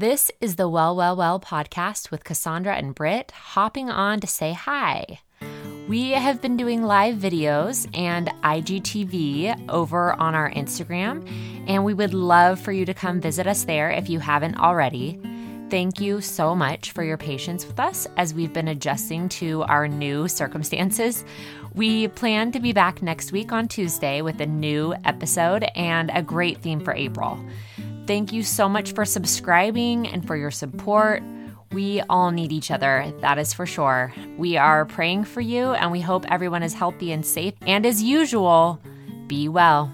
This is the Well, Well, Well podcast with Cassandra and Britt hopping on to say hi. We have been doing live videos and IGTV over on our Instagram, and we would love for you to come visit us there if you haven't already. Thank you so much for your patience with us as we've been adjusting to our new circumstances. We plan to be back next week on Tuesday with a new episode and a great theme for April. Thank you so much for subscribing and for your support. We all need each other, that is for sure. We are praying for you and we hope everyone is healthy and safe. And as usual, be well.